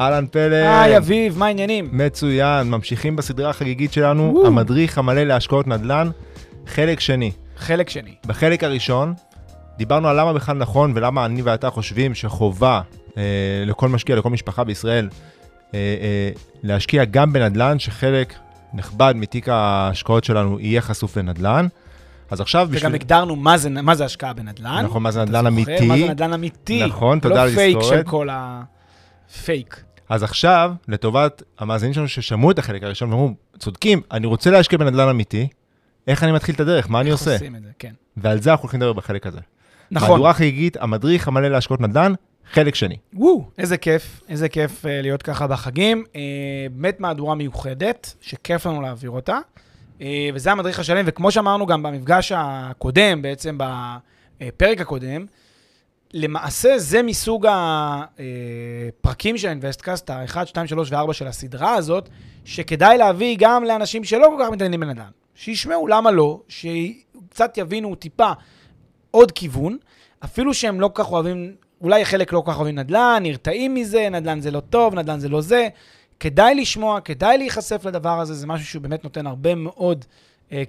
אהלן פלג. היי אביב, מה העניינים? מצוין, ממשיכים בסדרה החגיגית שלנו, וואו. המדריך המלא להשקעות נדל"ן, חלק שני. חלק שני. בחלק הראשון, דיברנו על למה בכלל נכון ולמה אני ואתה חושבים שחובה אה, לכל משקיע, לכל משפחה בישראל, אה, אה, להשקיע גם בנדל"ן, שחלק נכבד מתיק ההשקעות שלנו יהיה חשוף לנדל"ן. אז עכשיו וגם הגדרנו מה זה, מה זה השקעה בנדל"ן. נכון, מה זה נדל"ן? אמיתי. מה זה נדל"ן אמיתי. נכון, תודה על לא פייק התזכורת. של כל הפייק. אז עכשיו, לטובת המאזינים שלנו ששמעו את החלק הראשון ואמרו, צודקים, אני רוצה להשקיע בנדל"ן אמיתי, איך אני מתחיל את הדרך? מה אני עושה? עושים את זה, כן. ועל זה אנחנו הולכים לדבר בחלק הזה. נכון. מהדורה חגיגית, המדריך המלא להשקעות נדל"ן, חלק שני. וואו, איזה כיף, איזה כיף אה, להיות ככה בחגים. אה, באמת מהדורה מיוחדת, שכיף לנו להעביר אותה. אה, וזה המדריך השלם, וכמו שאמרנו גם במפגש הקודם, בעצם בפרק הקודם, למעשה זה מסוג הפרקים של האינבסטקאסט, ה-1, 2, 3 ו-4 של הסדרה הזאת, שכדאי להביא גם לאנשים שלא כל כך מתעניינים בנדל"ן. שישמעו למה לא, שקצת יבינו טיפה עוד כיוון, אפילו שהם לא כל כך אוהבים, אולי חלק לא כל כך אוהבים נדל"ן, נרתעים מזה, נדל"ן זה לא טוב, נדל"ן זה לא זה. כדאי לשמוע, כדאי להיחשף לדבר הזה, זה משהו שהוא באמת נותן הרבה מאוד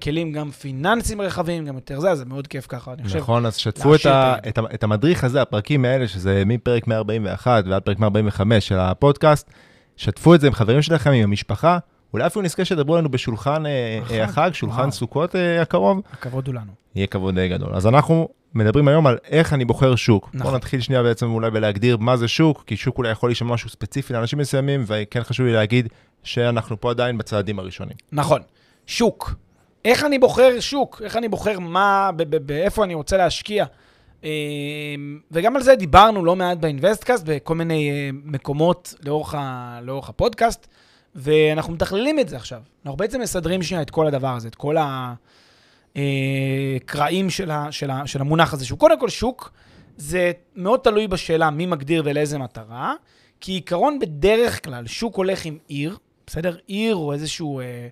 כלים, גם פיננסיים רחבים, גם יותר זה, זה מאוד כיף ככה, אני חושב. נכון, אז שתפו את, ה, את את, המדריך הזה, הפרקים האלה, שזה מפרק 141 ועד פרק 145 של הפודקאסט, שתפו את זה עם חברים שלכם, עם המשפחה, אולי אפילו נזכה שתדברו לנו בשולחן אה, החג, אה, החג, שולחן וואו. סוכות אה, הקרוב, הכבוד הוא לנו. יהיה כבוד די גדול. אז אנחנו מדברים היום על איך אני בוחר שוק. נכון. בואו נתחיל שנייה בעצם אולי בלהגדיר מה זה שוק, כי שוק אולי יכול להישמע משהו ספציפי לאנשים מסוימים, וכן חשוב לי להגיד שאנחנו פה עדיין בצעדים הראשונים. נכון. שוק. איך אני בוחר שוק? איך אני בוחר מה, באיפה אני רוצה להשקיע? אה, וגם על זה דיברנו לא מעט באינבסטקאסט, בכל מיני אה, מקומות לאורך, ה, לאורך הפודקאסט, ואנחנו מתכללים את זה עכשיו. אנחנו בעצם מסדרים שנייה את כל הדבר הזה, את כל הקרעים של, ה, של, ה, של המונח הזה, שהוא קודם כל שוק, זה מאוד תלוי בשאלה מי מגדיר ולאיזה מטרה, כי עיקרון בדרך כלל, שוק הולך עם עיר, בסדר? עיר או איזשהו, אה,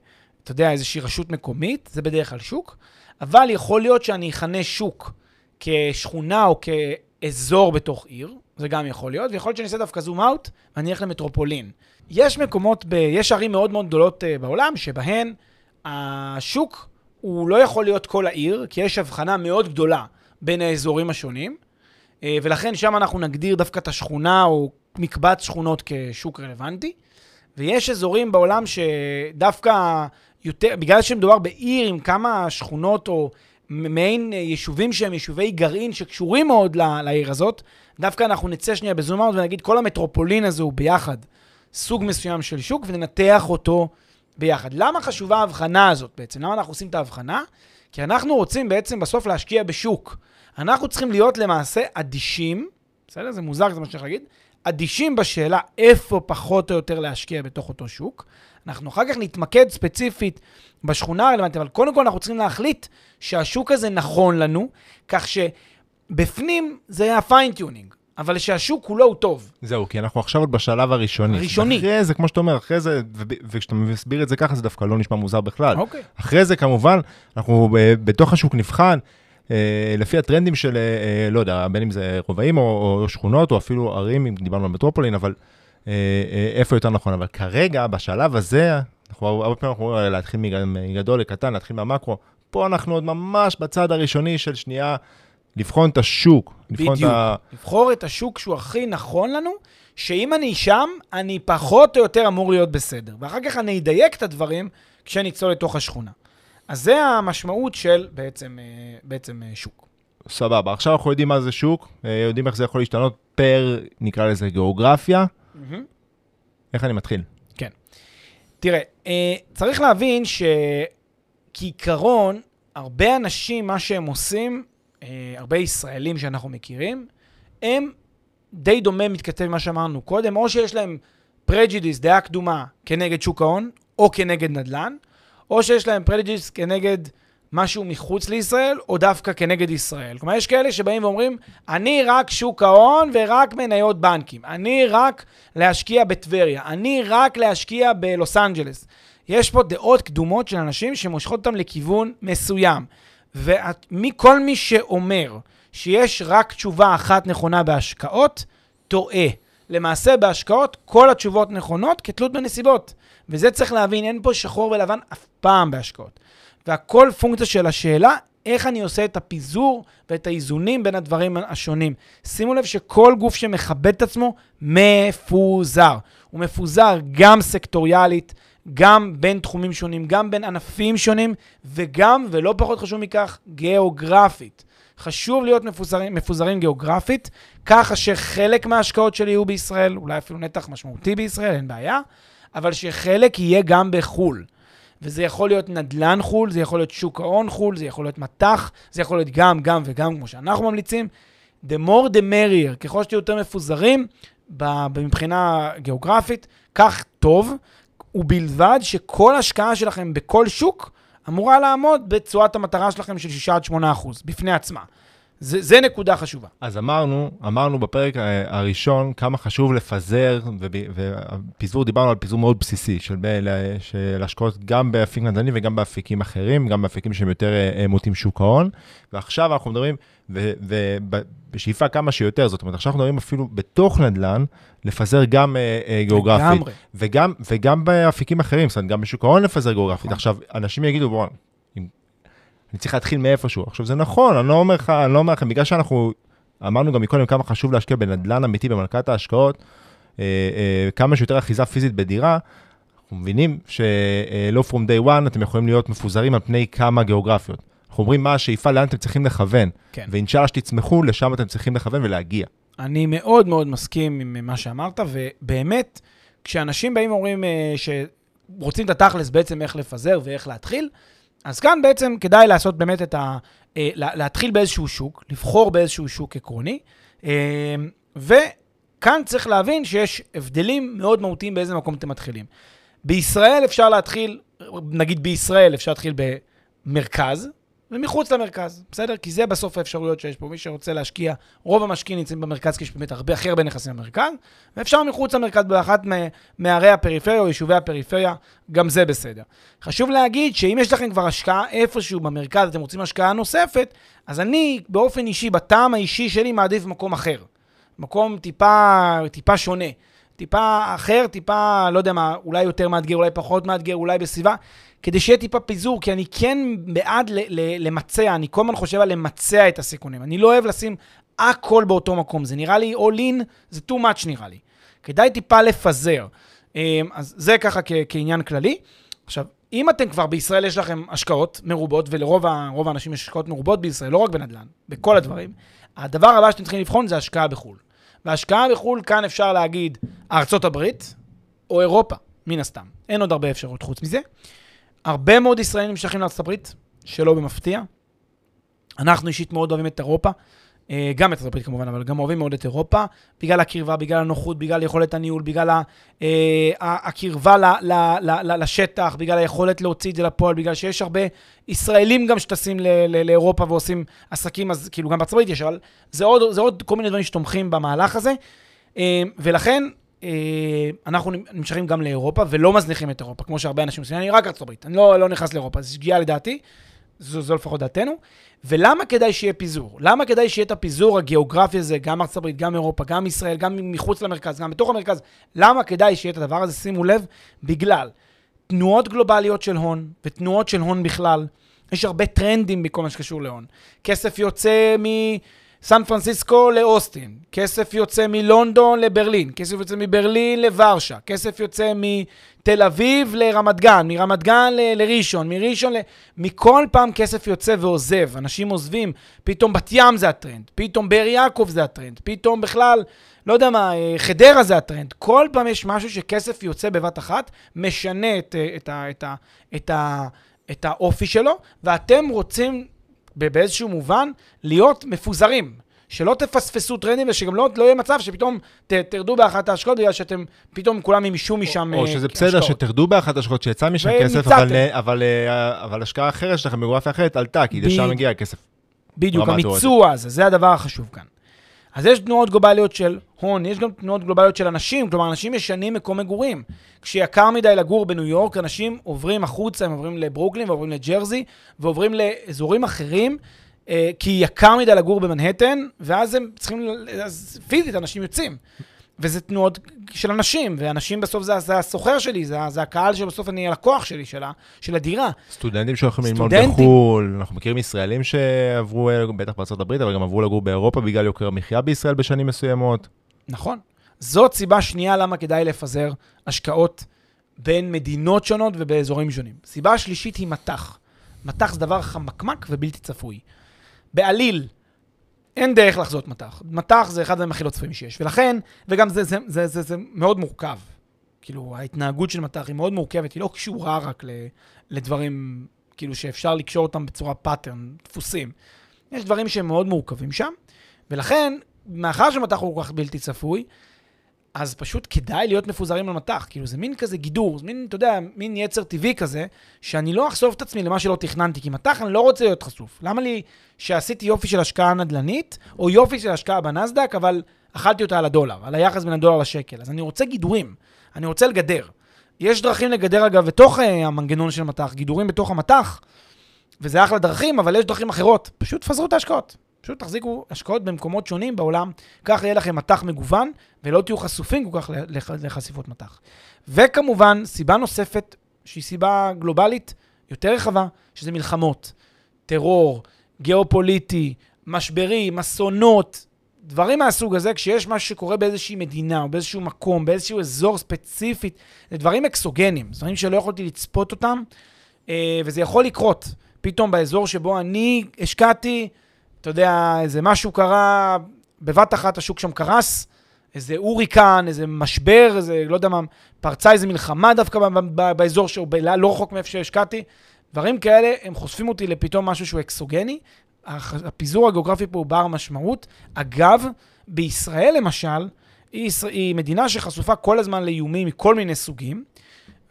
אתה יודע, איזושהי רשות מקומית, זה בדרך כלל שוק, אבל יכול להיות שאני אכנה שוק כשכונה או כאזור בתוך עיר, זה גם יכול להיות, ויכול להיות שאני אעשה דווקא זום אאוט ואני אלך למטרופולין. יש מקומות, ב, יש ערים מאוד מאוד גדולות אה, בעולם, שבהן השוק הוא לא יכול להיות כל העיר, כי יש הבחנה מאוד גדולה בין האזורים השונים, אה, ולכן שם אנחנו נגדיר דווקא את השכונה או מקבץ שכונות כשוק רלוונטי. ויש אזורים בעולם שדווקא יותר, בגלל שמדובר בעיר עם כמה שכונות או מעין אה, יישובים שהם יישובי גרעין שקשורים מאוד לעיר הזאת, דווקא אנחנו נצא שנייה בזום אאוט ונגיד כל המטרופולין הזה הוא ביחד סוג מסוים של שוק וננתח אותו ביחד. למה חשובה ההבחנה הזאת בעצם? למה אנחנו עושים את ההבחנה? כי אנחנו רוצים בעצם בסוף להשקיע בשוק. אנחנו צריכים להיות למעשה אדישים, בסדר? זה מוזר, זה מה הולך להגיד. אדישים בשאלה איפה פחות או יותר להשקיע בתוך אותו שוק. אנחנו אחר כך נתמקד ספציפית בשכונה הרלוונטית, אבל קודם כל אנחנו צריכים להחליט שהשוק הזה נכון לנו, כך שבפנים זה ה fine tuning, אבל שהשוק כולו הוא טוב. זהו, כי אנחנו עכשיו עוד בשלב הראשוני. הראשוני. אחרי זה, כמו שאתה אומר, אחרי זה, וכשאתה מסביר את זה ככה, זה דווקא לא נשמע מוזר בכלל. אוקיי. אחרי זה, כמובן, אנחנו ב- בתוך השוק נבחן, אה, לפי הטרנדים של, אה, אה, לא יודע, בין אם זה רובעים או, או שכונות, או אפילו ערים, אם דיברנו על מטרופולין, אבל אה, אה, איפה יותר נכון. אבל כרגע, בשלב הזה, אנחנו הרבה פעמים אנחנו אומרים להתחיל מג- מגדול לקטן, להתחיל מהמקרו. פה אנחנו עוד ממש בצד הראשוני של שנייה, לבחון את השוק. לבחון בדיוק. את ה... לבחור את השוק שהוא הכי נכון לנו, שאם אני שם, אני פחות או יותר אמור להיות בסדר. ואחר כך אני אדייק את הדברים כשנצלול לתוך השכונה. אז זה המשמעות של בעצם, אה, בעצם אה, שוק. סבבה, עכשיו אנחנו יודעים מה זה שוק, אה, יודעים איך זה יכול להשתנות פר, נקרא לזה, גיאוגרפיה. איך אני מתחיל? תראה, אה, צריך להבין שכעיקרון, הרבה אנשים, מה שהם עושים, אה, הרבה ישראלים שאנחנו מכירים, הם די דומה, מתכתב עם מה שאמרנו קודם, או שיש להם prejudice, דעה קדומה, כנגד שוק ההון, או כנגד נדל"ן, או שיש להם prejudice כנגד משהו מחוץ לישראל, או דווקא כנגד ישראל. כלומר, יש כאלה שבאים ואומרים, אני רק שוק ההון ורק מניות בנקים. אני רק להשקיע בטבריה. אני רק להשקיע בלוס אנג'לס. יש פה דעות קדומות של אנשים שמושכות אותם לכיוון מסוים. וכל מי שאומר שיש רק תשובה אחת נכונה בהשקעות, טועה. למעשה, בהשקעות כל התשובות נכונות כתלות בנסיבות. וזה צריך להבין, אין פה שחור ולבן אף פעם בהשקעות. והכל פונקציה של השאלה, איך אני עושה את הפיזור ואת האיזונים בין הדברים השונים. שימו לב שכל גוף שמכבד את עצמו, מפוזר. הוא מפוזר גם סקטוריאלית, גם בין תחומים שונים, גם בין ענפים שונים, וגם, ולא פחות חשוב מכך, גיאוגרפית. חשוב להיות מפוזרים, מפוזרים גיאוגרפית, ככה שחלק מההשקעות שלי יהיו בישראל, אולי אפילו נתח משמעותי בישראל, אין בעיה, אבל שחלק יהיה גם בחו"ל. וזה יכול להיות נדל"ן חו"ל, זה יכול להיות שוק ההון חו"ל, זה יכול להיות מטח, זה יכול להיות גם, גם וגם, כמו שאנחנו ממליצים. The more the merrier, ככל שתהיו יותר מפוזרים מבחינה גיאוגרפית, כך טוב, ובלבד שכל השקעה שלכם בכל שוק אמורה לעמוד בתשואת המטרה שלכם של 6 8 אחוז, בפני עצמה. זה, זה נקודה חשובה. אז אמרנו, אמרנו בפרק הראשון כמה חשוב לפזר, ופיזור, דיברנו על פיזור מאוד בסיסי של, של השקעות גם באפיק נדל"ני וגם באפיקים אחרים, גם באפיקים שהם יותר אה, מוטים שוק ההון. ועכשיו אנחנו מדברים, ובשאיפה כמה שיותר, זאת אומרת, עכשיו אנחנו מדברים אפילו בתוך נדל"ן, לפזר גם אה, אה, גיאוגרפית. וגם, וגם באפיקים אחרים, זאת אומרת, גם בשוק ההון לפזר גיאוגרפית. עכשיו, אנשים יגידו, בואו, אני צריך להתחיל מאיפשהו. עכשיו, זה נכון, אני לא אומר לך, אני לא אומר לכם, בגלל שאנחנו, אמרנו גם מקודם כמה חשוב להשקיע בנדל"ן אמיתי במלכת ההשקעות, אה, אה, כמה שיותר אחיזה פיזית בדירה, אנחנו מבינים שלא from day one אתם יכולים להיות מפוזרים על פני כמה גיאוגרפיות. אנחנו אומרים מה השאיפה, לאן אתם צריכים לכוון. כן. ואינשאללה שתצמחו, לשם אתם צריכים לכוון ולהגיע. אני מאוד מאוד מסכים עם מה שאמרת, ובאמת, כשאנשים באים ואומרים אה, שרוצים את התכלס בעצם איך לפזר ואיך להתחיל, אז כאן בעצם כדאי לעשות באמת את ה... אה, להתחיל באיזשהו שוק, לבחור באיזשהו שוק עקרוני, אה, וכאן צריך להבין שיש הבדלים מאוד מהותיים באיזה מקום אתם מתחילים. בישראל אפשר להתחיל, נגיד בישראל אפשר להתחיל במרכז, ומחוץ למרכז, בסדר? כי זה בסוף האפשרויות שיש פה. מי שרוצה להשקיע, רוב המשקיעים נמצאים במרכז, כי יש באמת הרבה הכי הרבה נכסים במרכז, ואפשר מחוץ למרכז באחת מערי הפריפריה או יישובי הפריפריה, גם זה בסדר. חשוב להגיד שאם יש לכם כבר השקעה איפשהו במרכז, אתם רוצים השקעה נוספת, אז אני באופן אישי, בטעם האישי שלי, מעדיף מקום אחר. מקום טיפה, טיפה שונה. טיפה אחר, טיפה, לא יודע מה, אולי יותר מאתגר, אולי פחות מאתגר, אולי בסביבה. כדי שיהיה טיפה פיזור, כי אני כן בעד למצע, אני כל הזמן חושב על למצע את הסיכונים. אני לא אוהב לשים הכל באותו מקום, זה נראה לי all in, זה too much נראה לי. כדאי טיפה לפזר. אמ, אז זה ככה כ- כעניין כללי. עכשיו, אם אתם כבר בישראל יש לכם השקעות מרובות, ולרוב האנשים יש השקעות מרובות בישראל, לא רק בנדל"ן, בכל הדברים, הדבר הבא שאתם צריכים לבחון זה השקעה בחו"ל. והשקעה בחו"ל, כאן אפשר להגיד ארצות הברית או אירופה, מן הסתם. אין עוד הרבה אפשרות חוץ מזה. הרבה מאוד ישראלים נמשכים הברית, שלא במפתיע. אנחנו אישית מאוד אוהבים את אירופה, אה, גם את הברית כמובן, אבל גם אוהבים מאוד את אירופה, בגלל הקרבה, בגלל הנוחות, בגלל יכולת הניהול, בגלל אה, הקרבה לשטח, בגלל היכולת להוציא את זה לפועל, בגלל שיש הרבה ישראלים גם שטסים לאירופה ועושים עסקים, אז כאילו גם הברית יש, אבל זה עוד, זה עוד כל מיני דברים שתומכים במהלך הזה. אה, ולכן, אנחנו נמשכים גם לאירופה ולא מזניחים את אירופה, כמו שהרבה אנשים עושים, אני רק ארצות הברית, אני לא, לא נכנס לאירופה, זו שגיאה לדעתי, זו, זו לפחות דעתנו. ולמה כדאי שיהיה פיזור? למה כדאי שיהיה את הפיזור הגיאוגרפי הזה, גם ארצות הברית, גם אירופה, גם ישראל, גם מחוץ למרכז, גם בתוך המרכז? למה כדאי שיהיה את הדבר הזה? שימו לב, בגלל תנועות גלובליות של הון ותנועות של הון בכלל. יש הרבה טרנדים בכל מה שקשור להון. כסף יוצא מ... סן פרנסיסקו לאוסטין, כסף יוצא מלונדון לברלין, כסף יוצא מברלין לוורשה, כסף יוצא מתל אביב לרמת גן, מרמת גן ל- לראשון, מראשון ל... מכל פעם כסף יוצא ועוזב, אנשים עוזבים, פתאום בת ים זה הטרנד, פתאום באר יעקב זה הטרנד, פתאום בכלל, לא יודע מה, אה, חדרה זה הטרנד. כל פעם יש משהו שכסף יוצא בבת אחת, משנה את, אה, את, ה, את, ה, את, ה, את האופי שלו, ואתם רוצים באיזשהו מובן להיות מפוזרים. שלא תפספסו טרנדים ושגם לא, לא יהיה מצב שפתאום ת, תרדו באחת ההשקעות בגלל שאתם פתאום כולם ימשו משם או אה, שזה בסדר השקעות. שתרדו באחת ההשקעות שיצא משם. כסף, אבל, אה, אבל, אה, אבל השקעה אחרת שלכם בגרפיה אחרת עלתה, כי לשם בדיוק. מגיע הכסף. בדיוק, המיצוע הזה, זה הדבר החשוב כאן. אז יש תנועות גלובליות של הון, יש גם תנועות גלובליות של אנשים, כלומר, אנשים משנים מקום מגורים. כשיקר מדי לגור בניו יורק, אנשים עוברים החוצה, הם עוברים לברוקלין ועוברים לג'רזי, ועוברים לאזורים אחרים, אה, כי יקר מדי לגור במנהטן, ואז הם צריכים, אז פיזית אנשים יוצאים. וזה תנועות של אנשים, ואנשים בסוף זה, זה הסוחר שלי, זה, זה הקהל שבסוף אני הלקוח שלי, של, ה, של הדירה. סטודנטים שהולכים ללמוד. בחו"ל, אנחנו מכירים ישראלים שעברו, אה, בטח הברית, אבל גם עברו לגור באירופה בגלל יוקר המחיה בישראל בשנים מסוימות. נכון. זאת סיבה שנייה למה כדאי לפזר השקעות בין מדינות שונות ובאזורים שונים. סיבה שלישית היא מטח. מטח זה דבר חמקמק ובלתי צפוי. בעליל, אין דרך לחזות מטח. מטח זה אחד הדברים הכי לא צפויים שיש. ולכן, וגם זה, זה, זה, זה, זה מאוד מורכב. כאילו, ההתנהגות של מטח היא מאוד מורכבת, היא לא קשורה רק ל, לדברים, כאילו, שאפשר לקשור אותם בצורה pattern, דפוסים. יש דברים שהם מאוד מורכבים שם, ולכן, מאחר שמטח הוא כל כך בלתי צפוי, אז פשוט כדאי להיות מפוזרים על מטח. כאילו, זה מין כזה גידור, זה מין, אתה יודע, מין יצר טבעי כזה, שאני לא אחשוף את עצמי למה שלא תכננתי, כי מטח אני לא רוצה להיות חשוף. למה לי שעשיתי יופי של השקעה נדל"נית, או יופי של השקעה בנסדק, אבל אכלתי אותה על הדולר, על היחס בין הדולר לשקל. אז אני רוצה גידורים, אני רוצה לגדר. יש דרכים לגדר, אגב, בתוך uh, המנגנון של מטח, גידורים בתוך המטח, וזה אחלה דרכים, אבל יש דרכים אחרות. פשוט תפזרו את ההשקעות. פשוט תחזיקו השקעות במקומות שונים בעולם, כך יהיה לכם מטח מגוון, ולא תהיו חשופים כל כך לח- לחשיפות מטח. וכמובן, סיבה נוספת, שהיא סיבה גלובלית יותר רחבה, שזה מלחמות, טרור, גיאופוליטי, משברים, אסונות, דברים מהסוג הזה, כשיש משהו שקורה באיזושהי מדינה, או באיזשהו מקום, באיזשהו אזור ספציפית, זה דברים אקסוגנים, דברים שלא יכולתי לצפות אותם, אה, וזה יכול לקרות. פתאום באזור שבו אני השקעתי, אתה יודע, איזה משהו קרה, בבת אחת השוק שם קרס, איזה הוריקן, איזה משבר, איזה, לא יודע מה, פרצה איזה מלחמה דווקא באזור שהוא לא רחוק מאיפה שהשקעתי. דברים כאלה, הם חושפים אותי לפתאום משהו שהוא אקסוגני. הפיזור הגיאוגרפי פה הוא בר משמעות. אגב, בישראל למשל, היא, ישראל- היא מדינה שחשופה כל הזמן לאיומים מכל מיני סוגים,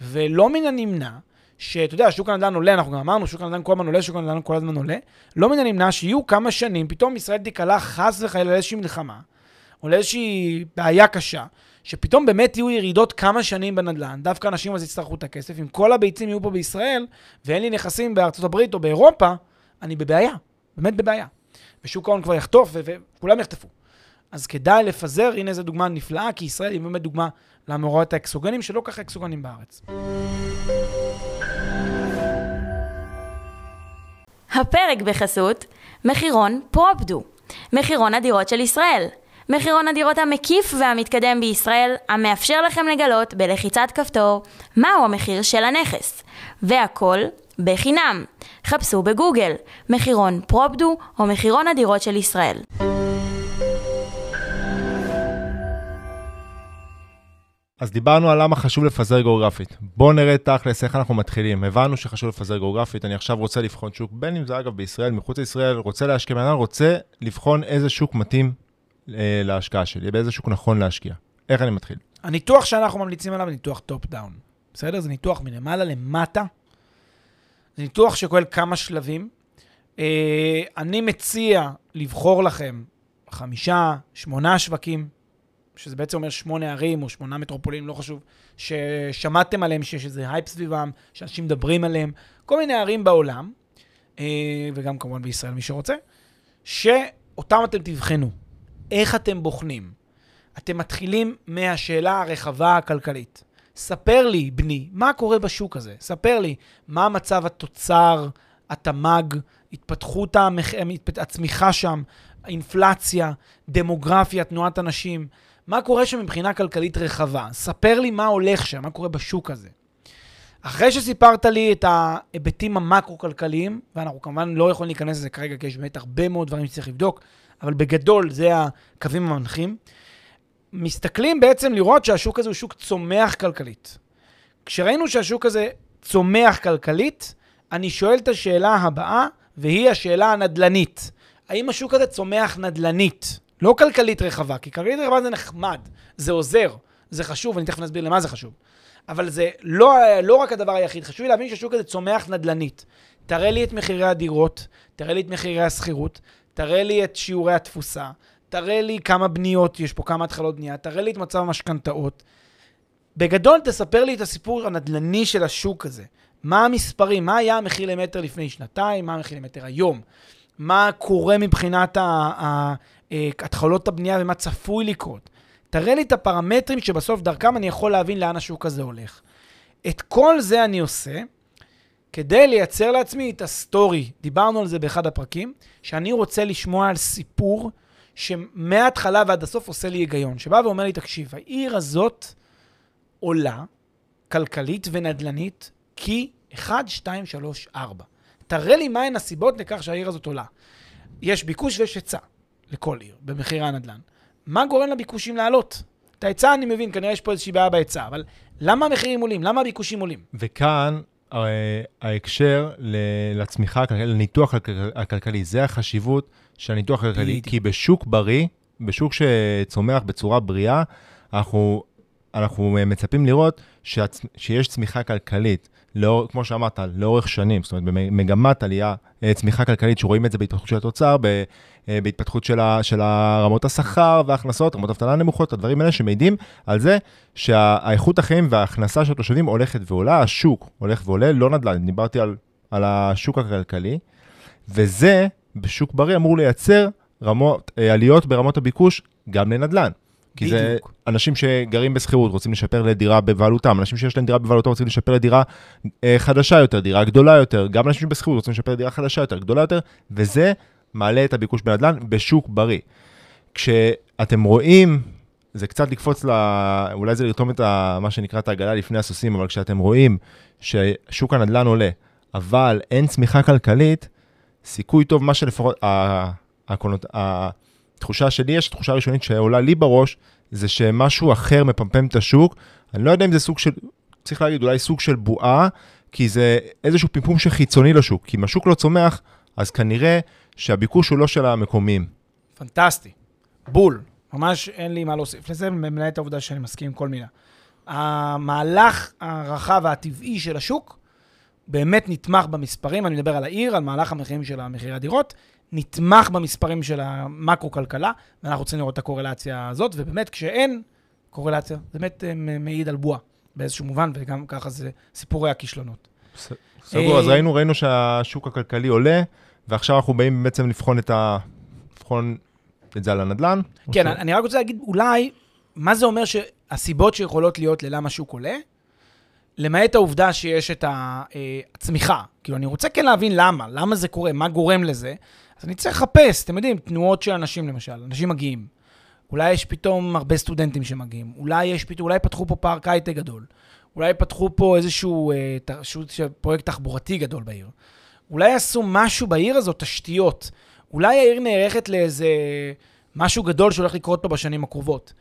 ולא מן הנמנע שאתה יודע, שוק הנדל"ן עולה, אנחנו גם אמרנו, שוק הנדל"ן כל הזמן עולה, שוק הנדל"ן כל הזמן עולה, לא מן הנמנע שיהיו כמה שנים, פתאום ישראל תיקלע חס וחלילה לאיזושהי מלחמה, או לאיזושהי בעיה קשה, שפתאום באמת יהיו ירידות כמה שנים בנדל"ן, דווקא אנשים אז יצטרכו את הכסף, אם כל הביצים יהיו פה בישראל, ואין לי נכסים בארצות הברית או באירופה, אני בבעיה, באמת בבעיה. ושוק ההון כבר יחטוף, וכולם יחטפו. אז כדאי לפזר, הנה זו דוגמה נפלאה, כי ישראל היא באמת דוגמה למאורעות האקסוגנים, שלא ככה אקסוגנים בארץ. הפרק בחסות מחירון פרופדו, מחירון הדירות של ישראל. מחירון הדירות המקיף והמתקדם בישראל, המאפשר לכם לגלות בלחיצת כפתור מהו המחיר של הנכס. והכל בחינם. חפשו בגוגל מחירון פרופדו או מחירון הדירות של ישראל. אז דיברנו על למה חשוב לפזר גיאוגרפית. בואו נראה תכלס איך אנחנו מתחילים. הבנו שחשוב לפזר גיאוגרפית, אני עכשיו רוצה לבחון שוק, בין אם זה אגב בישראל, מחוץ לישראל, רוצה להשקיע, בן רוצה לבחון איזה שוק מתאים אה, להשקעה שלי, באיזה שוק נכון להשקיע. איך אני מתחיל? הניתוח שאנחנו ממליצים עליו הוא ניתוח top down. בסדר? זה ניתוח מלמעלה למטה. זה ניתוח שכולל כמה שלבים. אה, אני מציע לבחור לכם חמישה, שמונה שווקים, שזה בעצם אומר שמונה ערים או שמונה מטרופולינים, לא חשוב, ששמעתם עליהם, שיש איזה הייפ סביבם, שאנשים מדברים עליהם, כל מיני ערים בעולם, אה, וגם כמובן בישראל, מי שרוצה, שאותם אתם תבחנו. איך אתם בוחנים? אתם מתחילים מהשאלה הרחבה הכלכלית. ספר לי, בני, מה קורה בשוק הזה? ספר לי, מה מצב התוצר, התמ"ג, התפתחות המח... הצמיחה שם, אינפלציה, דמוגרפיה, תנועת אנשים, מה קורה שם מבחינה כלכלית רחבה. ספר לי מה הולך שם, מה קורה בשוק הזה. אחרי שסיפרת לי את ההיבטים המקרו-כלכליים, ואנחנו כמובן לא יכולים להיכנס לזה כרגע, כי יש באמת הרבה מאוד דברים שצריך לבדוק, אבל בגדול זה הקווים המנחים. מסתכלים בעצם לראות שהשוק הזה הוא שוק צומח כלכלית. כשראינו שהשוק הזה צומח כלכלית, אני שואל את השאלה הבאה, והיא השאלה הנדל"נית. האם השוק הזה צומח נדל"נית? לא כלכלית רחבה, כי כלכלית רחבה זה נחמד, זה עוזר, זה חשוב, אני תכף נסביר למה זה חשוב. אבל זה לא, לא רק הדבר היחיד, חשוב לי להבין שהשוק הזה צומח נדל"נית. תראה לי את מחירי הדירות, תראה לי את מחירי השכירות, תראה לי את שיעורי התפוסה, תראה לי כמה בניות יש פה, כמה התחלות בנייה, תראה לי את מצב המשכנתאות. בגדול, תספר לי את הסיפור הנדל"ני של השוק הזה. מה המספרים? מה היה המחיר למטר לפני שנתיים? מה המחיר למטר היום? מה קורה מבחינת אה, התחלות הבנייה ומה צפוי לקרות? תראה לי את הפרמטרים שבסוף דרכם אני יכול להבין לאן השוק הזה הולך. את כל זה אני עושה כדי לייצר לעצמי את ה story. דיברנו על זה באחד הפרקים, שאני רוצה לשמוע על סיפור שמההתחלה ועד הסוף עושה לי היגיון, שבא ואומר לי, תקשיב, העיר הזאת עולה, כלכלית ונדל"נית, כי 1, 2, 3, 4. תראה לי מהן הסיבות לכך שהעיר הזאת עולה. יש ביקוש ויש היצע לכל עיר, במחירי הנדל"ן. מה גורם לביקושים לעלות? את ההיצע אני מבין, כנראה יש פה איזושהי בעיה בהיצע, אבל למה המחירים עולים? למה הביקושים עולים? וכאן אה, ההקשר לצמיחה לניתוח הכלכלי, זה החשיבות של הניתוח הכלכלי. כי בשוק בריא, בשוק שצומח בצורה בריאה, אנחנו, אנחנו מצפים לראות. שיש צמיחה כלכלית. לאור, כמו שאמרת, לאורך שנים, זאת אומרת, במגמת עלייה, אה, צמיחה כלכלית, שרואים את זה בהתפתחות של התוצר, אה, בהתפתחות של, ה, של רמות השכר וההכנסות, רמות אבטלה נמוכות, הדברים האלה שמעידים על זה שהאיכות החיים וההכנסה של התושבים הולכת ועולה, השוק הולך ועולה, לא נדל"ן, דיברתי על, על השוק הכלכלי, וזה בשוק בריא אמור לייצר רמות, אה, עליות ברמות הביקוש גם לנדל"ן. כי. זה אנשים שגרים בשכירות, רוצים לשפר לדירה בבעלותם, אנשים שיש להם דירה בבעלותם רוצים לשפר לדירה אה, חדשה יותר, דירה גדולה יותר, גם אנשים בשכירות רוצים לשפר לדירה חדשה יותר, גדולה יותר, וזה מעלה את הביקוש בנדל"ן בשוק בריא. כשאתם רואים, זה קצת לקפוץ ל... אולי זה לרתום את ה... מה שנקרא את העגלה לפני הסוסים, אבל כשאתם רואים ששוק הנדל"ן עולה, אבל אין צמיחה כלכלית, סיכוי טוב, מה שלפחות... הקונות... התחושה שלי יש, תחושה ראשונית שעולה לי בראש, זה שמשהו אחר מפמפם את השוק. אני לא יודע אם זה סוג של, צריך להגיד, אולי סוג של בועה, כי זה איזשהו פמפום שחיצוני לשוק. כי אם השוק לא צומח, אז כנראה שהביקוש הוא לא של המקומיים. פנטסטי. בול. ממש אין לי מה להוסיף לזה, ומנהל את העובדה שאני מסכים עם כל מילה. המהלך הרחב והטבעי של השוק באמת נתמך במספרים, אני מדבר על העיר, על מהלך המחירים של מחירי הדירות, נתמך במספרים של המקרו-כלכלה, ואנחנו צריכים לראות את הקורלציה הזאת, ובאמת, כשאין קורלציה, זה באמת אה, מעיד על בועה באיזשהו מובן, וגם ככה זה סיפורי הכישלונות. סגור, אז ראינו, ראינו שהשוק הכלכלי עולה, ועכשיו אנחנו באים בעצם לבחון את ה... לבחון את זה על הנדל"ן. כן, אני רק רוצה להגיד, אולי, מה זה אומר שהסיבות שיכולות להיות ללמה שוק עולה, למעט העובדה שיש את אה, הצמיחה. כאילו, אני רוצה כן להבין למה, למה זה קורה, מה גורם לזה. אז אני צריך לחפש, אתם יודעים, תנועות של אנשים למשל, אנשים מגיעים. אולי יש פתאום הרבה סטודנטים שמגיעים, אולי יש פתאום, אולי פתחו פה פארק הייטק גדול, אולי פתחו פה איזשהו אה, תרשות, פרויקט תחבורתי גדול בעיר. אולי עשו משהו בעיר הזאת, תשתיות. אולי העיר נערכת לאיזה משהו גדול שהולך לקרות פה בשנים הקרובות.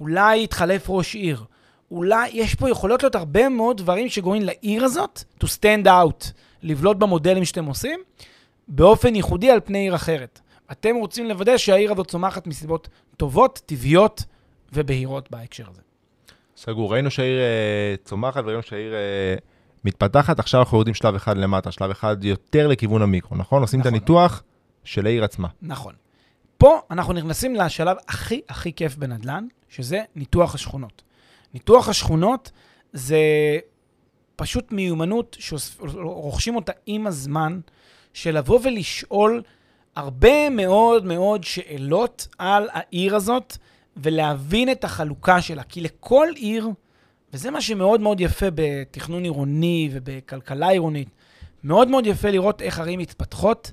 אולי יתחלף ראש עיר. אולי יש פה יכולות להיות הרבה מאוד דברים שגורמים לעיר הזאת to stand out, לבלוט במודלים שאתם עושים, באופן ייחודי על פני עיר אחרת. אתם רוצים לוודא שהעיר הזאת צומחת מסיבות טובות, טבעיות ובהירות בהקשר הזה. סגור. ראינו שהעיר uh, צומחת וראינו שהעיר uh, מתפתחת, עכשיו אנחנו יורדים שלב אחד למטה, שלב אחד יותר לכיוון המיקרו, נכון? עושים נכון. את הניתוח של העיר עצמה. נכון. פה אנחנו נכנסים לשלב הכי הכי כיף בנדל"ן, שזה ניתוח השכונות. ניתוח השכונות זה פשוט מיומנות שרוכשים אותה עם הזמן, של לבוא ולשאול הרבה מאוד מאוד שאלות על העיר הזאת, ולהבין את החלוקה שלה. כי לכל עיר, וזה מה שמאוד מאוד יפה בתכנון עירוני ובכלכלה עירונית, מאוד מאוד יפה לראות איך ערים מתפתחות,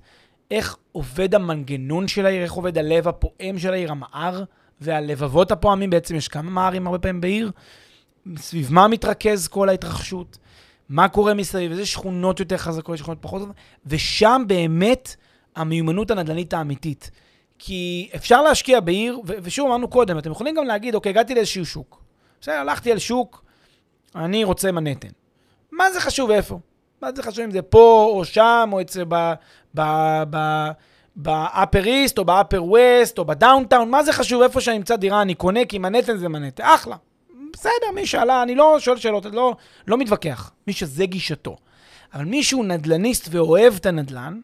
איך עובד המנגנון של העיר, איך עובד הלב הפועם של העיר, המער, והלבבות הפועמים, בעצם יש כמה מערים הרבה פעמים בעיר, סביב מה מתרכז כל ההתרחשות, מה קורה מסביב, איזה שכונות יותר חזקות, שכונות פחות, ושם באמת המיומנות הנדל"נית האמיתית. כי אפשר להשקיע בעיר, ו- ושוב אמרנו קודם, אתם יכולים גם להגיד, אוקיי, הגעתי לאיזשהו שוק. בסדר, הלכתי על שוק, אני רוצה מנהטן. מה זה חשוב איפה? מה זה חשוב אם זה פה או שם, או אצל ב... ב... ב... ב Upper East, או ב Upper West, או ב downtown, מה זה חשוב איפה שאני אמצא דירה, אני קונה, כי מנהטן זה מנהטן, אחלה. בסדר, מי ש אלה, אני לא שואל שאלות, לא, לא מתווכח. מי שזה גישתו. אבל מי שהוא נדלניסט ואוהב את הנדלן,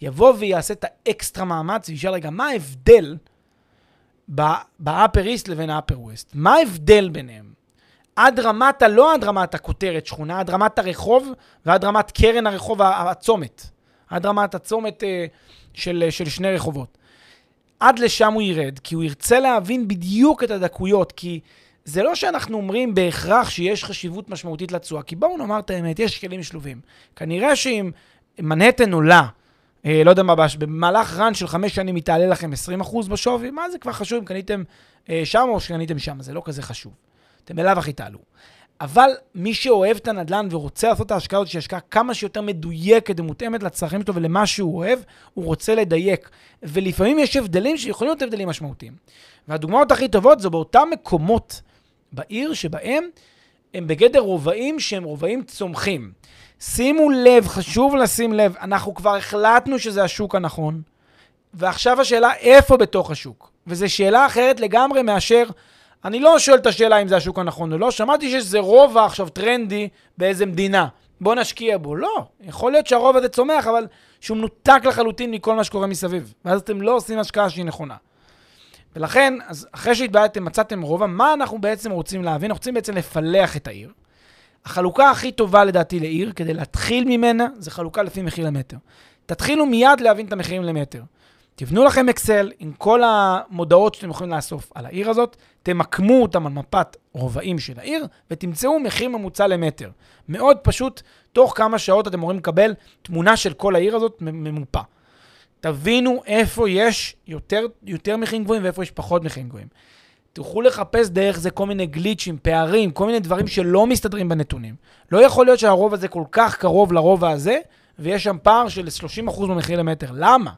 יבוא ויעשה את האקסטרה מאמץ וישאל, רגע, מה ההבדל ב Upper East לבין ה Upper West? מה ההבדל ביניהם? עד רמת, לא עד רמת הכותרת שכונה, עד רמת הרחוב ועד רמת קרן הרחוב, הצומת. עד רמת הצומת אה, של, של שני רחובות. עד לשם הוא ירד, כי הוא ירצה להבין בדיוק את הדקויות, כי זה לא שאנחנו אומרים בהכרח שיש חשיבות משמעותית לתשואה, כי בואו נאמר את האמת, יש כלים שלובים. כנראה שאם מנהטן עולה, אה, לא יודע מה, במהלך רן של חמש שנים היא תעלה לכם 20% בשווי, מה זה כבר חשוב אם קניתם אה, שם או שקניתם שם, זה לא כזה חשוב. אתם בלאו הכי תעלו. אבל מי שאוהב את הנדל"ן ורוצה לעשות את ההשקעה הזאת, שהיא השקעה כמה שיותר מדויקת ומותאמת לצרכים שלו ולמה שהוא אוהב, הוא רוצה לדייק. ולפעמים יש הבדלים שיכולים להיות הבדלים משמעותיים. והדוגמאות הכי טובות זה באותם מקומות בעיר שבהם הם בגדר רובעים שהם רובעים צומחים. שימו לב, חשוב לשים לב, אנחנו כבר החלטנו שזה השוק הנכון, ועכשיו השאלה איפה בתוך השוק. וזו שאלה אחרת לגמרי מאשר, אני לא שואל את השאלה אם זה השוק הנכון או לא, שמעתי שיש איזה רובע עכשיו טרנדי באיזה מדינה, בוא נשקיע בו. לא, יכול להיות שהרובע הזה צומח, אבל שהוא מנותק לחלוטין מכל מה שקורה מסביב. ואז אתם לא עושים השקעה שהיא נכונה. ולכן, אז אחרי שהתבעדתם, מצאתם רובע, מה אנחנו בעצם רוצים להבין? אנחנו רוצים בעצם לפלח את העיר. החלוקה הכי טובה לדעתי לעיר, כדי להתחיל ממנה, זה חלוקה לפי מחיר למטר. תתחילו מיד להבין את המחירים למטר. תבנו לכם אקסל עם כל המודעות שאתם יכולים לאסוף על העיר הזאת, תמקמו אותם על מפת רובעים של העיר, ותמצאו מחיר ממוצע למטר. מאוד פשוט, תוך כמה שעות אתם אמורים לקבל תמונה של כל העיר הזאת ממופה. תבינו איפה יש יותר, יותר מחירים גבוהים ואיפה יש פחות מחירים גבוהים. תוכלו לחפש דרך זה כל מיני גליצ'ים, פערים, כל מיני דברים שלא מסתדרים בנתונים. לא יכול להיות שהרובע הזה כל כך קרוב לרובע הזה, ויש שם פער של 30% במחיר למטר. למה?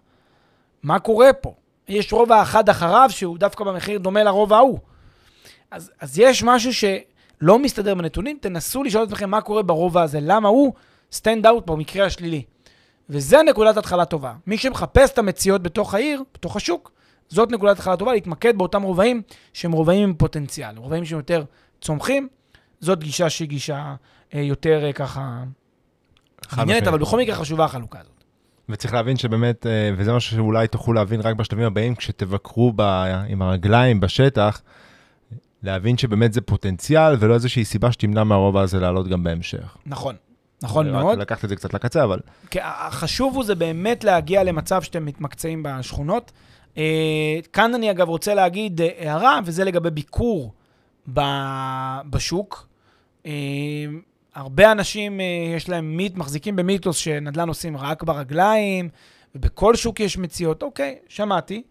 מה קורה פה? יש רובע אחד אחריו שהוא דווקא במחיר דומה לרובע ההוא. אז, אז יש משהו שלא מסתדר בנתונים, תנסו לשאול את עצמכם מה קורה ברובע הזה, למה הוא stand out במקרה השלילי. וזה נקודת התחלה טובה. מי שמחפש את המציאות בתוך העיר, בתוך השוק, זאת נקודת התחלה טובה, להתמקד באותם רובעים שהם רובעים עם פוטנציאל, רובעים שהם יותר צומחים. זאת גישה שהיא גישה אה, יותר אה, ככה מעניינת, אבל בכל מקרה חשובה החלוקה הזאת. וצריך להבין שבאמת, אה, וזה משהו שאולי תוכלו להבין רק בשלבים הבאים, כשתבקרו ב, עם הרגליים בשטח, להבין שבאמת זה פוטנציאל, ולא איזושהי סיבה שתמנע מהרובע הזה לעלות גם בהמשך. נכון. נכון מאוד. לקחת את זה קצת לקצה, אבל... כי החשוב הוא זה באמת להגיע למצב שאתם מתמקצעים בשכונות. אה, כאן אני אגב רוצה להגיד אה, הערה, וזה לגבי ביקור בשוק. אה, הרבה אנשים יש להם מיט, מחזיקים במיתוס שנדל"ן עושים רק ברגליים, ובכל שוק יש מציאות. אוקיי, שמעתי.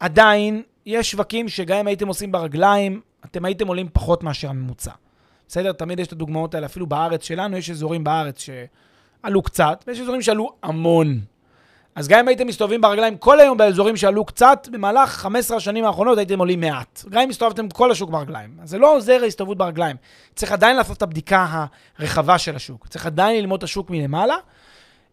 עדיין, יש שווקים שגם אם הייתם עושים ברגליים, אתם הייתם עולים פחות מאשר הממוצע. בסדר? תמיד יש את הדוגמאות האלה, אפילו בארץ שלנו, יש אזורים בארץ שעלו קצת, ויש אזורים שעלו המון. אז גם אם הייתם מסתובבים ברגליים כל היום באזורים שעלו קצת, במהלך 15 השנים האחרונות הייתם עולים מעט. גם אם הסתובבתם כל השוק ברגליים. אז זה לא עוזר ההסתובבות ברגליים. צריך עדיין לעשות את הבדיקה הרחבה של השוק. צריך עדיין ללמוד את השוק מלמעלה.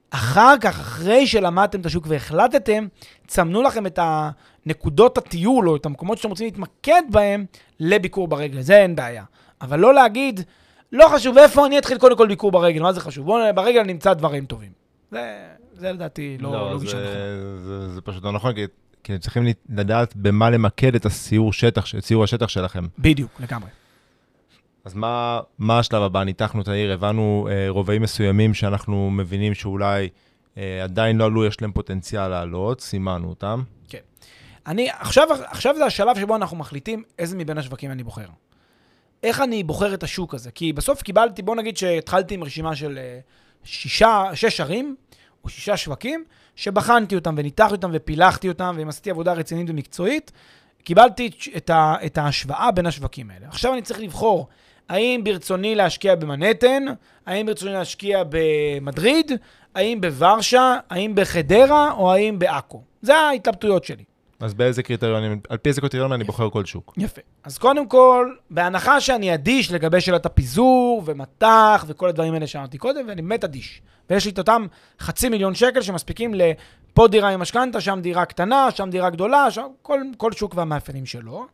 אחר כך, אחרי שלמדתם את השוק והחלטתם, צמנו לכם את הנקודות הטיול או את המקומות שאתם רוצים להתמקד בהם לביקור ברגל. זה אין בעיה. אבל לא להגיד, לא חשוב איפה אני אתחיל קודם כל ביקור ברגל, מה זה חשוב? בואו ברגל נמצא דברים טובים. זה, זה לדעתי לא, לא, לא גישה נכונה. זה, זה, זה פשוט לא נכון, כי, כי צריכים לדעת במה למקד את הסיור שטח, את סיור השטח שלכם. בדיוק, לגמרי. אז מה, מה השלב הבא? ניתחנו את העיר, הבנו אה, רובעים מסוימים שאנחנו מבינים שאולי אה, עדיין לא עלו, יש להם פוטנציאל לעלות, סימנו אותם. כן. אני, עכשיו, עכשיו זה השלב שבו אנחנו מחליטים איזה מבין השווקים אני בוחר. איך אני בוחר את השוק הזה? כי בסוף קיבלתי, בוא נגיד שהתחלתי עם רשימה של אה, שישה, שש ערים, או שישה שווקים, שבחנתי אותם וניתחתי אותם ופילחתי אותם, ואם עשיתי עבודה רצינית ומקצועית, קיבלתי את, ה, את ההשוואה בין השווקים האלה. עכשיו אני צריך לבחור האם ברצוני להשקיע במנהטן, האם ברצוני להשקיע במדריד, האם בוורשה, האם בחדרה או האם בעכו. זה ההתלבטויות שלי. אז באיזה קריטריונים, על פי איזה קריטריונים אני בוחר כל שוק? יפה. אז קודם כל, בהנחה שאני אדיש לגבי שאלת הפיזור ומטח וכל הדברים האלה שאמרתי קודם, ואני באמת אדיש. ויש לי את אותם חצי מיליון שקל שמספיקים לפה דירה עם משכנתה, שם דירה קטנה, שם דירה גדולה, שם כל, כל שוק והמאפיינים שלו.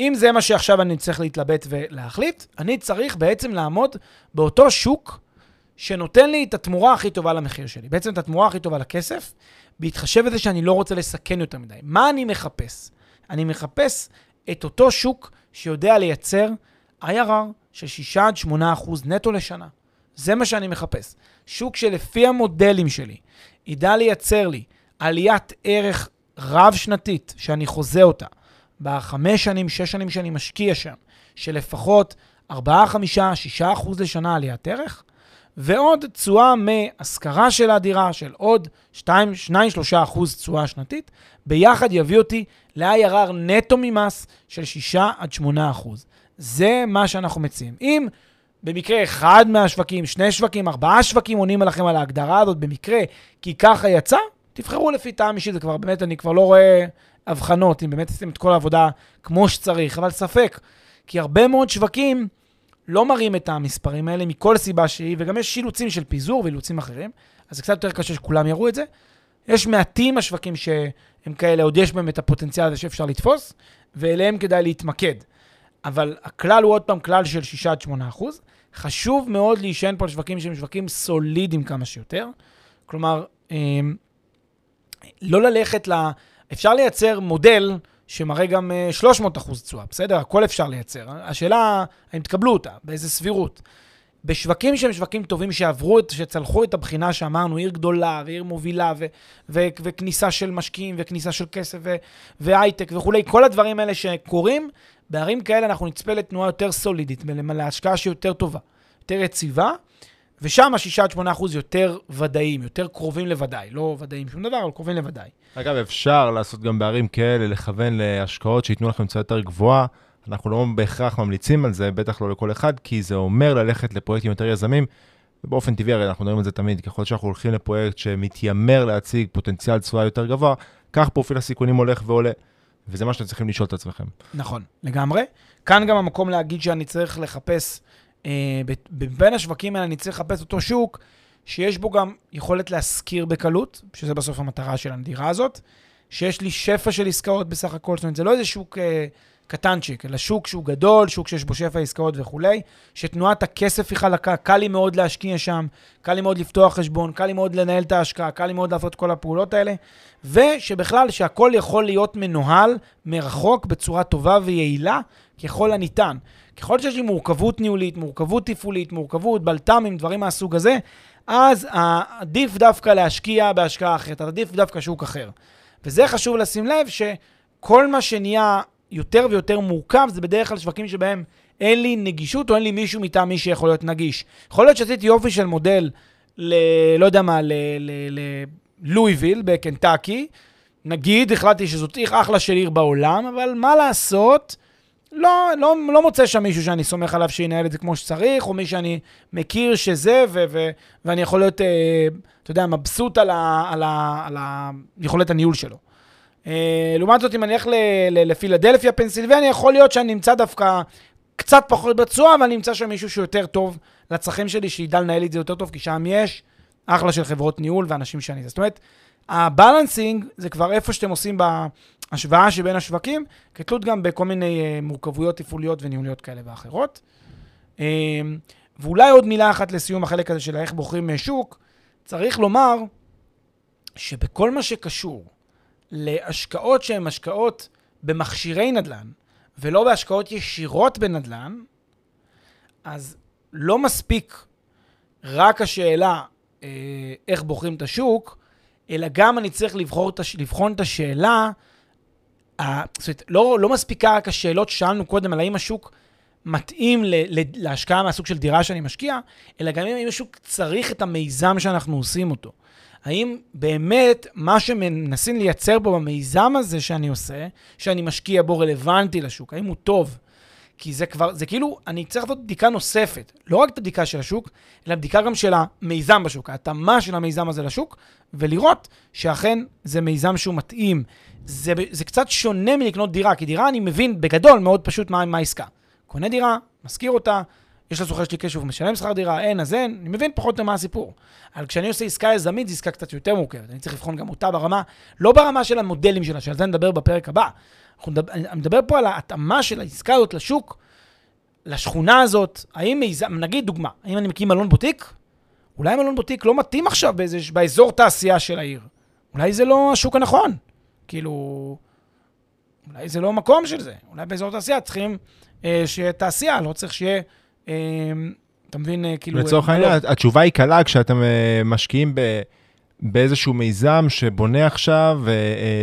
אם זה מה שעכשיו אני צריך להתלבט ולהחליט, אני צריך בעצם לעמוד באותו שוק שנותן לי את התמורה הכי טובה למחיר שלי. בעצם את התמורה הכי טובה לכסף, בהתחשב בזה שאני לא רוצה לסכן יותר מדי. מה אני מחפש? אני מחפש את אותו שוק שיודע לייצר IRR של 6 עד 8 אחוז נטו לשנה. זה מה שאני מחפש. שוק שלפי המודלים שלי ידע לייצר לי עליית ערך רב-שנתית, שאני חוזה אותה, בחמש שנים, שש שנים שאני משקיע שם, של לפחות 4, 5, 6 אחוז לשנה עליית ערך, ועוד תשואה מהשכרה של הדירה של עוד 2-3 אחוז תשואה שנתית, ביחד יביא אותי ל-IRR נטו ממס של 6 עד 8 אחוז. זה מה שאנחנו מציעים. אם במקרה אחד מהשווקים, שני שווקים, ארבעה שווקים עונים עליכם על ההגדרה הזאת במקרה, כי ככה יצא, תבחרו לפי טעם אישי, זה כבר באמת, אני כבר לא רואה הבחנות, אם באמת עשיתם את כל העבודה כמו שצריך, אבל ספק, כי הרבה מאוד שווקים לא מראים את המספרים האלה מכל סיבה שהיא, וגם יש אילוצים של פיזור ואילוצים אחרים, אז זה קצת יותר קשה שכולם יראו את זה. יש מעטים השווקים שהם כאלה, עוד יש בהם את הפוטנציאל הזה שאפשר לתפוס, ואליהם כדאי להתמקד. אבל הכלל הוא עוד פעם כלל של 6 עד 8 אחוז. חשוב מאוד להישען פה על שווקים שהם שווקים סולידיים כמה שיותר. כלומר, אמ, לא ללכת ל... אפשר לייצר מודל שמראה גם 300 אה, אחוז תשואה, בסדר? הכל אפשר לייצר. השאלה, האם תקבלו אותה, באיזה סבירות. בשווקים שהם שווקים טובים שעברו, את, שצלחו את הבחינה שאמרנו, עיר גדולה ועיר מובילה ו- ו- וכניסה של משקיעים וכניסה של כסף והייטק וכולי, כל הדברים האלה שקורים, בערים כאלה אנחנו נצפה לתנועה יותר סולידית, להשקעה שהיא יותר טובה, יותר יציבה, ושם ה-6 8 אחוז יותר ודאיים, יותר קרובים לוודאי. לא ודאיים שום דבר, אבל קרובים לוודאי. אגב, אפשר לעשות גם בערים כאלה, לכוון להשקעות שייתנו לכם תשואה יותר גבוהה. אנחנו לא בהכרח ממליצים על זה, בטח לא לכל אחד, כי זה אומר ללכת לפרויקטים יותר יזמים. ובאופן טבעי, הרי אנחנו מדברים על זה תמיד, ככל שאנחנו הולכים לפרויקט שמתיימר להציג פוטנציאל תשואה יותר גבוה, כך פרופיל הסיכונים הולך ועולה. וזה מה שאתם צריכים לשאול את עצמכם. נכון, לגמרי. כאן גם המקום להגיד שאני צריך לחפש, בין השווקים האלה אני צריך לחפש אותו שוק שיש בו גם יכולת להשכיר בקלות, שזה בסוף המטרה של הנדירה הזאת, שיש לי שפע של עסקאות בסך הכל, זאת אומרת, זה לא איזה שוק אה, קטנצ'יק, אלא שוק שהוא גדול, שוק שיש בו שפע עסקאות וכולי, שתנועת הכסף היא חלקה, קל לי מאוד להשקיע שם, קל לי מאוד לפתוח חשבון, קל לי מאוד לנהל את ההשקעה, קל לי מאוד לעשות כל הפעולות האלה, ושבכלל, שהכל יכול להיות מנוהל מרחוק בצורה טובה ויעילה ככל הניתן. ככל שיש לי מורכבות ניהולית, מורכבות תפעולית, מורכבות, בלת"מים, דברים מהסוג הזה, אז עדיף דווקא להשקיע בהשקעה אחרת, עדיף דווקא שוק אחר. וזה חשוב לשים לב שכל מה שנהיה יותר ויותר מורכב זה בדרך כלל שווקים שבהם אין לי נגישות או אין לי מישהו מטעמי שיכול להיות נגיש. יכול להיות שעשיתי יופי של מודל ל... לא יודע מה, ללואיביל בקנטקי, נגיד, החלטתי שזאת עיר אחלה של עיר בעולם, אבל מה לעשות, לא, לא, לא מוצא שם מישהו שאני סומך עליו שינהל את זה כמו שצריך, או מי שאני מכיר שזה, ו, ו, ואני יכול להיות, אה, אתה יודע, מבסוט על, ה, על, ה, על ה, יכולת הניהול שלו. אה, לעומת זאת, אם אני אלך לפילדלפיה, פנסילבניה, יכול להיות שאני נמצא דווקא קצת פחות בתשואה, אבל אני אמצא שם מישהו שהוא יותר טוב לצרכים שלי, שידע לנהל את זה יותר טוב, כי שם יש אחלה של חברות ניהול ואנשים שאני... זאת אומרת, הבלנסינג זה כבר איפה שאתם עושים בהשוואה שבין השווקים, כתלות גם בכל מיני אה, מורכבויות תפעוליות וניהוליות כאלה ואחרות. אה, ואולי עוד מילה אחת לסיום החלק הזה של איך בוחרים שוק, צריך לומר שבכל מה שקשור להשקעות שהן השקעות במכשירי נדל"ן, ולא בהשקעות ישירות בנדל"ן, אז לא מספיק רק השאלה אה, איך בוחרים את השוק, אלא גם אני צריך לבחור. לבחון את השאלה. זאת אומרת, לא, לא מספיקה רק השאלות ששאלנו קודם על האם השוק מתאים ל... ל... להשקעה מהסוג של דירה שאני משקיע, אלא גם אם השוק צריך את המיזם שאנחנו עושים אותו. האם באמת מה שמנסים לייצר פה במיזם הזה שאני עושה, שאני משקיע בו רלוונטי לשוק, האם הוא טוב? כי זה כבר, זה כאילו, אני צריך לעשות בדיקה נוספת. לא רק את הבדיקה של השוק, אלא בדיקה גם של המיזם בשוק, ההתאמה של המיזם הזה לשוק, ולראות שאכן זה מיזם שהוא מתאים. זה, זה קצת שונה מלקנות דירה, כי דירה אני מבין בגדול מאוד פשוט מה, מה העסקה. קונה דירה, משכיר אותה, יש לסוחר שלי קשב ומשלם שכר דירה, אין, אז אין, אני מבין פחות או מה הסיפור. אבל כשאני עושה עסקה יזמית, זו עסקה קצת יותר מורכבת. אני צריך לבחון גם אותה ברמה, לא ברמה של המודלים שלה, שעל זה נדבר בפרק הבא. אנחנו נדבר, אני מדבר פה על ההתאמה של העסקה הזאת לשוק, לשכונה הזאת. האם מיזם, נגיד דוגמה, האם אני מקים מלון בוטיק? אולי מלון בוטיק לא מתאים עכשיו באיזה, באזור תעשייה של העיר. אולי זה לא השוק הנכון. כאילו, אולי זה לא המקום של זה. אולי באזור תעשייה צריכים אה, שיהיה תעשייה, לא צריך שיהיה... אה, אתה מבין, אה, כאילו... לצורך אה, העניין, מלון. התשובה היא קלה כשאתם אה, משקיעים ב... באיזשהו מיזם שבונה עכשיו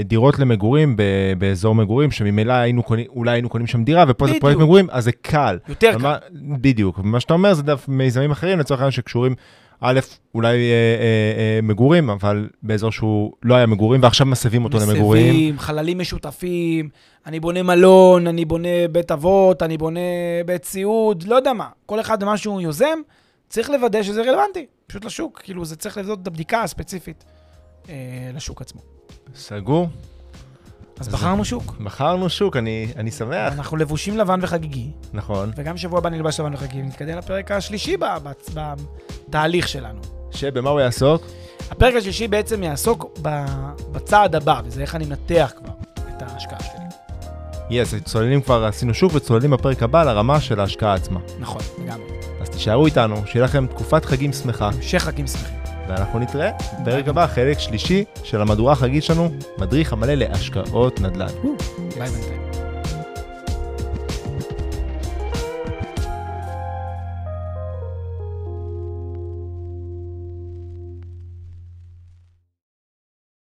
דירות למגורים ב- באזור מגורים, שממילא היינו קונים, אולי היינו קונים שם דירה, ופה זה בדיוק. פרויקט מגורים, אז זה קל. יותר ומה- בדיוק. ומה שאתה אומר זה דווקא מיזמים אחרים, לצורך העניין שקשורים, א', אולי אה, אה, אה, מגורים, אבל באזור שהוא לא היה מגורים, ועכשיו מסבים אותו למגורים. מסבים, חללים משותפים, אני בונה מלון, אני בונה בית אבות, אני בונה בית סיעוד, לא יודע מה. כל אחד מה שהוא יוזם, צריך לוודא שזה רלוונטי, פשוט לשוק. כאילו, זה צריך לבדוק את הבדיקה הספציפית אה, לשוק עצמו. סגור. אז בחרנו שוק. מכרנו שוק, אני, אני שמח. אנחנו לבושים לבן וחגיגי, נכון. וגם שבוע הבא נלבש לבן וחגיגי, ונתקדם לפרק השלישי בתהליך שלנו. שבמה הוא יעסוק? הפרק השלישי בעצם יעסוק בצעד הבא, וזה איך אני מנתח כבר את ההשקעה שלי. יס, צוללים כבר עשינו שוק וצוללים בפרק הבא לרמה של ההשקעה עצמה. נכון, לגמרי. אז תישארו איתנו, שיהיה לכם תקופת חגים שמחה, המשך חגים שמחים. ואנחנו נתראה בפרק הבא, חלק שלישי של המהדורה החגית שלנו, מדריך המלא להשקעות נדל"ן. ביי בינתיים.